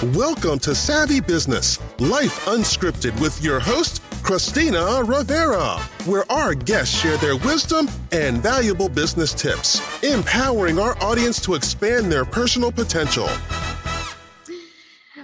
Welcome to Savvy Business, Life Unscripted with your host, Christina Rivera, where our guests share their wisdom and valuable business tips, empowering our audience to expand their personal potential.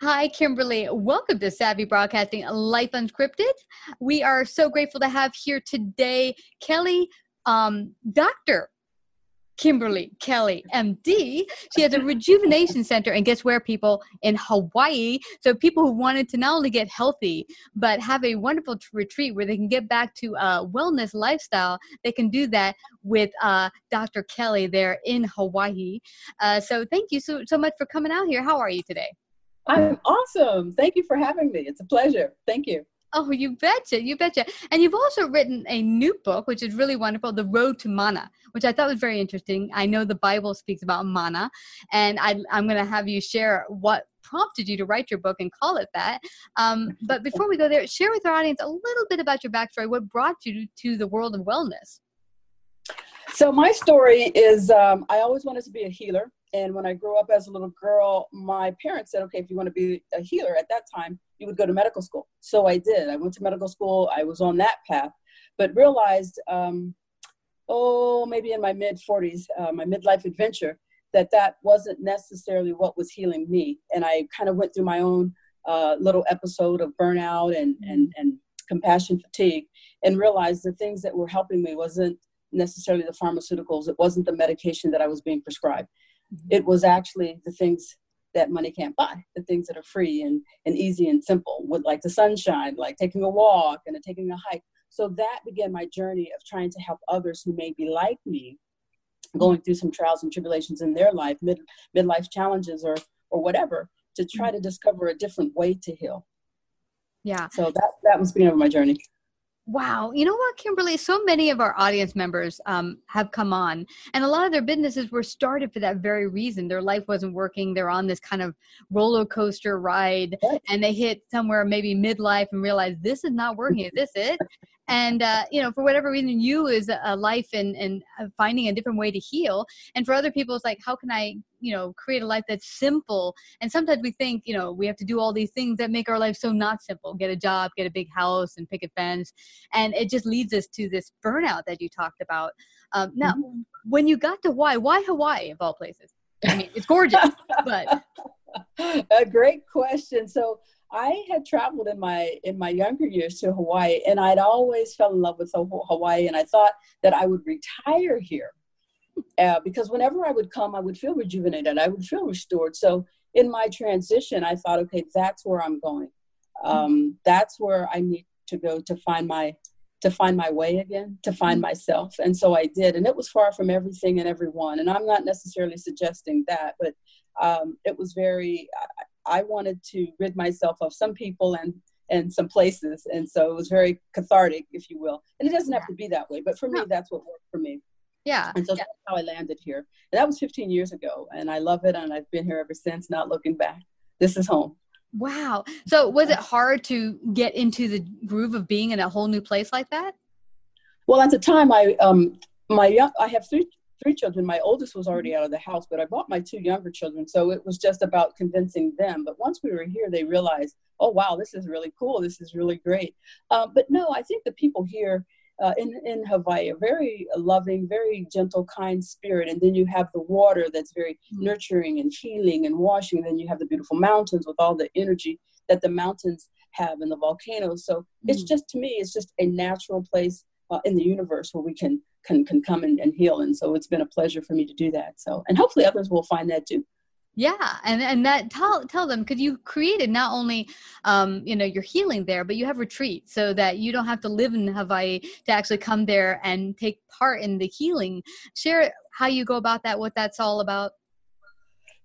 Hi, Kimberly. Welcome to Savvy Broadcasting Life Unscripted. We are so grateful to have here today Kelley, um, Dr. Kimberly Kelley, MD. She has a rejuvenation center, and guess where, people? In Hawaii. So, people who wanted to not only get healthy, but have a wonderful t- retreat where they can get back to a wellness lifestyle, they can do that with uh, Dr. Kelley there in Hawaii. Uh, so, thank you so, so much for coming out here. How are you today? I'm awesome. Thank you for having me. It's a pleasure. Thank you. Oh, you betcha, you betcha. And you've also written a new book, which is really wonderful, The Road to Mana, which I thought was very interesting. I know the Bible speaks about mana, and I, am going to have you share what prompted you to write your book and call it that. Um, but before we go there, share with our audience a little bit about your backstory, what brought you to the world of wellness. So, my story is um, I always wanted to be a healer. And when I grew up as a little girl, my parents said, okay, if you want to be a healer at that time, you would go to medical school. So I did. I went to medical school. I was on that path, but realized, um, oh, maybe in my mid 40s, uh, my midlife adventure, that that wasn't necessarily what was healing me. And I kind of went through my own uh, little episode of burnout and, and, and compassion fatigue and realized the things that were helping me wasn't necessarily the pharmaceuticals. It wasn't the medication that I was being prescribed. Mm-hmm. It was actually the things that money can't buy, the things that are free and, and easy and simple, with like the sunshine, like taking a walk and taking a hike. So that began my journey of trying to help others who may be like me, going through some trials and tribulations in their life, mid midlife challenges or or whatever, to try mm. to discover a different way to heal. Yeah. So that that was beginning of my journey. Wow. You know what, Kimberly? So many of our audience members um, have come on, and a lot of their businesses were started for that very reason. Their life wasn't working. They're on this kind of roller coaster ride, and they hit somewhere maybe midlife and realize this is not working. Is this it? And uh, you know for whatever reason you is a life and and uh, finding a different way to heal. And for other people it's like how can i you know create a life that's simple? And sometimes we think you know we have to do all these things that make our life so not simple. Get a job get a big house and picket fence. And it just leads us to this burnout that you talked about. Um, now mm-hmm. when you got to hawaii why hawaii of all places? I mean it's gorgeous but a great question. So I had traveled in my in my younger years to Hawaii, and I'd always fell in love with Hawaii, and I thought that I would retire here uh, because whenever I would come, I would feel rejuvenated, I would feel restored. So in my transition, I thought, okay, that's where I'm going. Um, that's where I need to go to find my to find my way again, to find myself, and so I did, and it was far from everything and everyone. And I'm not necessarily suggesting that, but um, it was very. I wanted to rid myself of some people and and some places, and so it was very cathartic, if you will. And it doesn't have to be that way, but for me, that's what worked for me. Yeah. And so yeah. that's how I landed here. And that was 15 years ago, and I love it, and I've been here ever since. Not looking back. This is home. Wow. So was it hard to get into the groove of being in a whole new place like that? Well, at the time, I um my young I have three three children. My oldest was already out of the house, but I bought my two younger children. So it was just about convincing them. But once we were here, they realized, oh, wow, this is really cool. This is really great. Uh, but no, I think the people here uh, in, in Hawaii are very loving, very gentle, kind spirit. And then you have the water that's very mm-hmm. nurturing and healing and washing. And then you have the beautiful mountains with all the energy that the mountains have and the volcanoes. So mm-hmm. it's just, to me, it's just a natural place uh, in the universe where we can can can come and, and heal. And so it's been a pleasure for me to do that. So and hopefully others will find that too. Yeah. And and that tell tell them because you created not only um, you know your healing there but you have retreat so that you don't have to live in hawaii to actually come there and take part in the healing. Share how you go about that what that's all about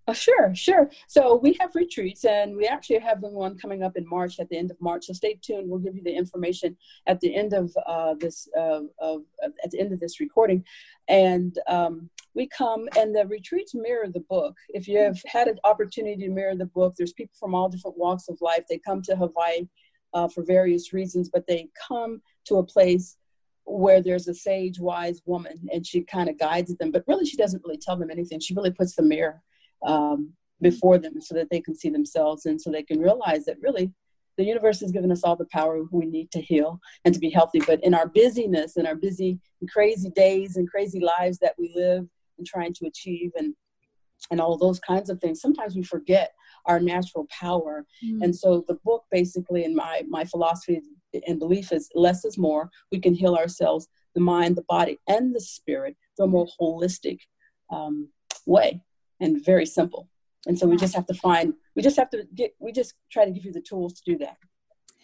uh, sure, sure. So we have retreats, and we actually have one coming up in March at the end of March. So stay tuned. We'll give you the information at the end of uh, this uh, of, at the end of this recording, and um, we come and the retreats mirror the book. If you have had an opportunity to mirror the book, there's people from all different walks of life. They come to Hawaii uh, for various reasons, but they come to a place where there's a sage, wise woman, and she kind of guides them. But really, she doesn't really tell them anything. She really puts the mirror um, before them so that they can see themselves and so they can realize that really the universe has given us all the power we need to heal and to be healthy. But in our busyness, in our busy and crazy days and crazy lives that we live and trying to achieve and and all those kinds of things, sometimes we forget our natural power. Mm. And so the book basically in my my philosophy and belief is less is more. We can heal ourselves, the mind, the body, and the spirit through a more holistic um, way and very simple. And so we just have to find, we just have to get, we just try to give you the tools to do that.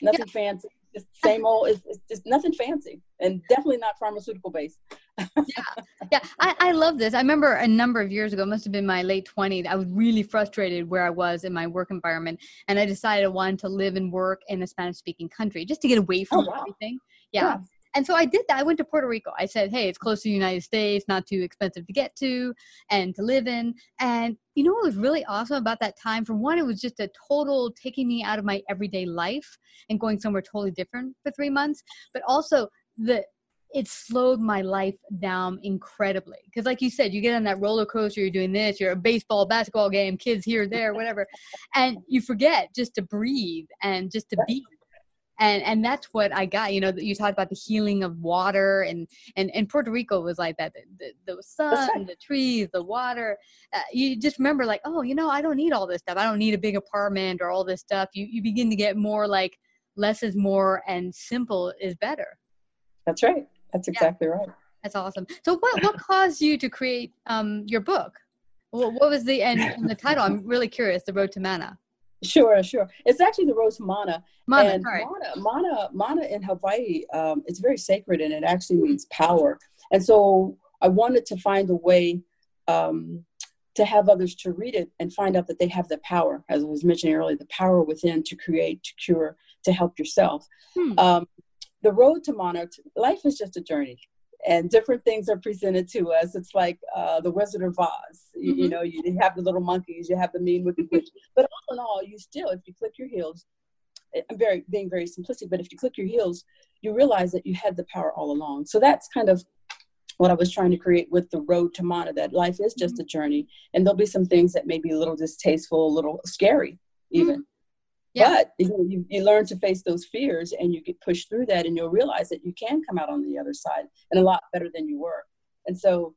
Nothing yeah. fancy, just same old, it's, it's, just nothing fancy and definitely not pharmaceutical based. yeah, yeah, I, I love this. I remember a number of years ago, must have been my late 20s, I was really frustrated where I was in my work environment. And I decided I wanted to live and work in a Spanish speaking country just to get away oh, from oh, wow. everything. Yeah. yeah. And so I did that. I went to Puerto Rico. I said, hey, it's close to the United States, not too expensive to get to and to live in. And you know what was really awesome about that time? For one, it was just a total taking me out of my everyday life and going somewhere totally different for three months. But also the it slowed my life down incredibly because like you said you get on that roller coaster you're doing this you're a baseball basketball game kids here there whatever and you forget just to breathe and just to be and and that's what I got. You know, you talked about the healing of water, and and and Puerto Rico was like that. The, the, the sun, right. the trees, the water. Uh, you just remember like, oh, you know, I don't need all this stuff. I don't need a big apartment or all this stuff. You you begin to get more like less is more, and simple is better. That's right. That's exactly yeah. right. That's awesome. So what what caused you to create um your book? What, what was the and, and the title? I'm really curious. The Road to Mana. Sure, sure. It's actually the rose mana. Mana, and right. mana, mana, mana in Hawaii. Um, it's very sacred, and it actually means power. And so I wanted to find a way um, to have others to read it and find out that they have the power, as I was mentioning earlier, the power within to create, to cure, to help yourself. Hmm. Um, the road to mana. Life is just a journey and different things are presented to us. It's like uh, the Wizard of Oz. You, mm-hmm. you, know, you have the little monkeys, you have the mean wicked witch, but all in all, you still, if you click your heels, eh, I'm very being very simplistic, but if you click your heels, you realize that you had the power all along. So that's kind of what I was trying to create with the road to mana. That life is just mm-hmm. a journey, and there'll be some things that may be a little distasteful, a little scary, even. Mm-hmm. Yeah. But you, you learn to face those fears and you get pushed through that and you'll realize that you can come out on the other side and a lot better than you were. And so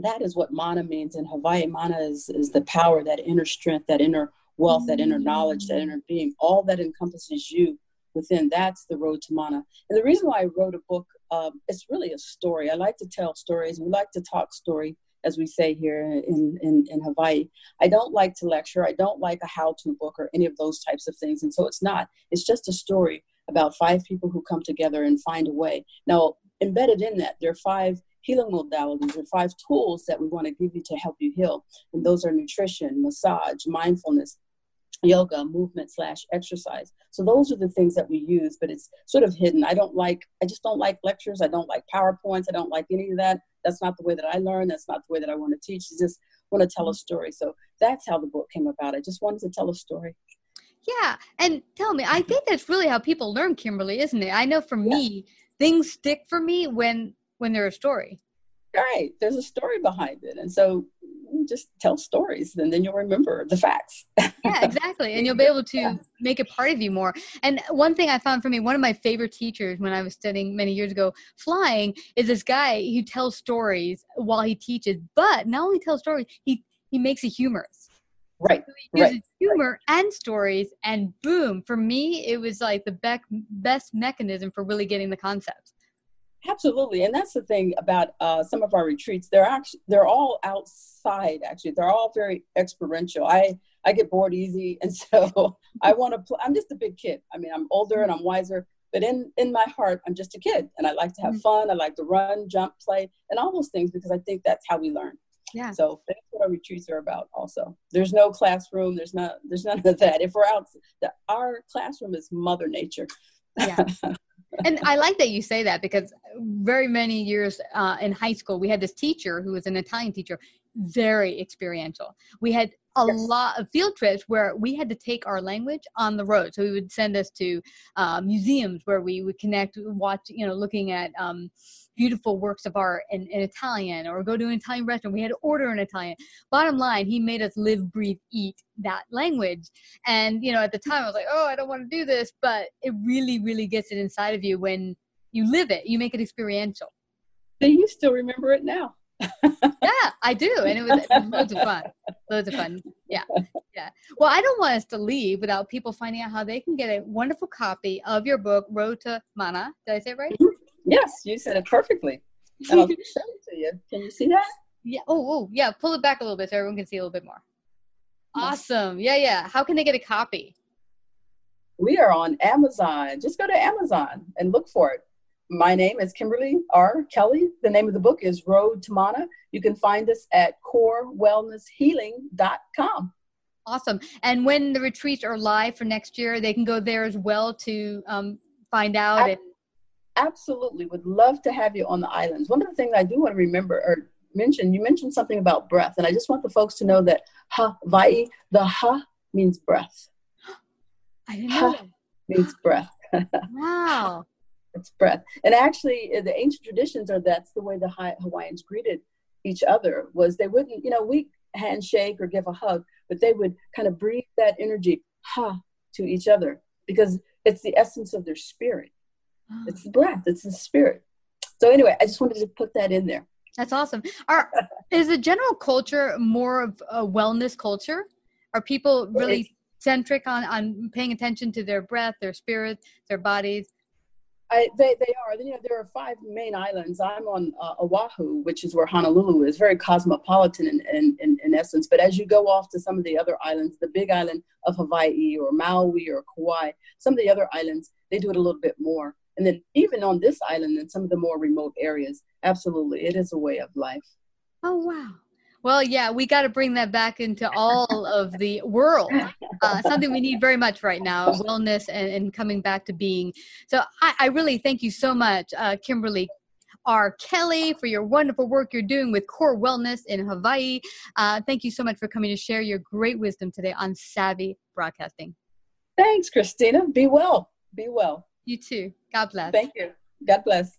that is what mana means in Hawaii. Mana is, is the power, that inner strength, that inner wealth, that inner knowledge, that inner being, all that encompasses you within. That's the road to mana. And the reason why I wrote a book, um, it's really a story. I like to tell stories. We like to talk story as we say here in, in, in Hawaii. I don't like to lecture. I don't like a how to book or any of those types of things. And so it's not, it's just a story about five people who come together and find a way. Now, embedded in that, there are five healing modalities or five tools that we want to give you to help you heal. And those are nutrition, massage, mindfulness, yoga, movement slash exercise. So those are the things that we use, but it's sort of hidden. I don't like, I just don't like lectures. I don't like PowerPoints. I don't like any of that. That's not the way that I learn. That's not the way that I want to teach. I just want to tell a story. So that's how the book came about. I just wanted to tell a story. Yeah. And tell me, I think that's really how people learn, Kimberly, isn't it? I know for yeah. me, things stick for me when when they're a story. Right. There's a story behind it. And so just tell stories and then you'll remember the facts yeah exactly and you'll be able to yeah. make it part of you more and one thing i found for me one of my favorite teachers when i was studying many years ago flying is this guy who tells stories while he teaches but not only tells stories he he makes it humorous right so he uses right. humor right. and stories and boom for me it was like the be- best mechanism for really getting the concepts Absolutely, and that's the thing about uh, some of our retreats. They're actually they're all outside. Actually, they're all very experiential. I I get bored easy, and so I want to. Pl- I'm just a big kid. I mean, I'm older and I'm wiser, but in in my heart, I'm just a kid, and I like to have mm-hmm. fun. I like to run, jump, play, and all those things because I think that's how we learn. Yeah. So that's what our retreats are about. Also, there's no classroom. There's not. There's none of that. If we're out, the, our classroom is Mother Nature. Yeah. and I like that you say that because very many years uh, in high school, we had this teacher who was an Italian teacher, very experiential. We had a yes. lot of field trips where we had to take our language on the road. So he would send us to uh, museums where we would connect, watch, you know, looking at um, beautiful works of art in, in Italian or go to an Italian restaurant. We had to order in Italian. Bottom line, he made us live, breathe, eat that language. And, you know, at the time I was like, oh, I don't want to do this. But it really, really gets it inside of you when you live it, you make it experiential. Do you still remember it now? yeah, I do. And it was, loads of fun. Loads of fun. Yeah. Yeah. Well, I don't want us to leave without people finding out how they can get a wonderful copy of your book, Road to Mana. Did I say it right? Mm-hmm. Yes, you said it perfectly. And I'll show it to you. Can you see that? Yeah. Oh, oh, yeah. Pull it back a little bit so everyone can see a little bit more. Awesome. Yeah, yeah. How can they get a copy? We are on Amazon. Just go to Amazon and look for it. My name is Kimberly R. Kelley. The name of the book is Road to Mana. You can find us at corewellnesshealing.com. Awesome. And when the retreats are live for next year, they can go there as well to um, find out. And- Absolutely. Would love to have you on the islands. One of the things I do want to remember or mention, you mentioned something about breath. And I just want the folks to know that Hawaii, the ha means breath. I didn't know. Ha means breath. wow its breath. And actually, uh, the ancient traditions are that's the way the Hawaiians greeted each other was they wouldn't, you know, we handshake or give a hug, but they would kind of breathe that energy ha to each other because it's the essence of their spirit. Oh. It's the breath. It's the spirit. So anyway, I just wanted to put that in there. That's awesome. Are is the general culture more of a wellness culture? Are people really centric on on paying attention to their breath, their spirit, their bodies? I, they, they are. You know, there are five main islands. I'm on uh, Oahu, which is where Honolulu is, very cosmopolitan in, in, in, in, essence. But as you go off to some of the other islands, the big island of Hawaii or Maui or Kauai, some of the other islands, they do it a little bit more. And then even on this island and some of the more remote areas, absolutely, it is a way of life. Oh, wow. Well, yeah, we got to bring that back into all of the world. Uh, something we need very much right now wellness and, and coming back to being. So I, I really thank you so much, uh, Kimberly R. Kelley, for your wonderful work you're doing with Core Wellness in Hawaii. Uh, thank you so much for coming to share your great wisdom today on Savvy Broadcasting. Thanks, Christina. Be well. Be well. You too. God bless. Thank you. God bless.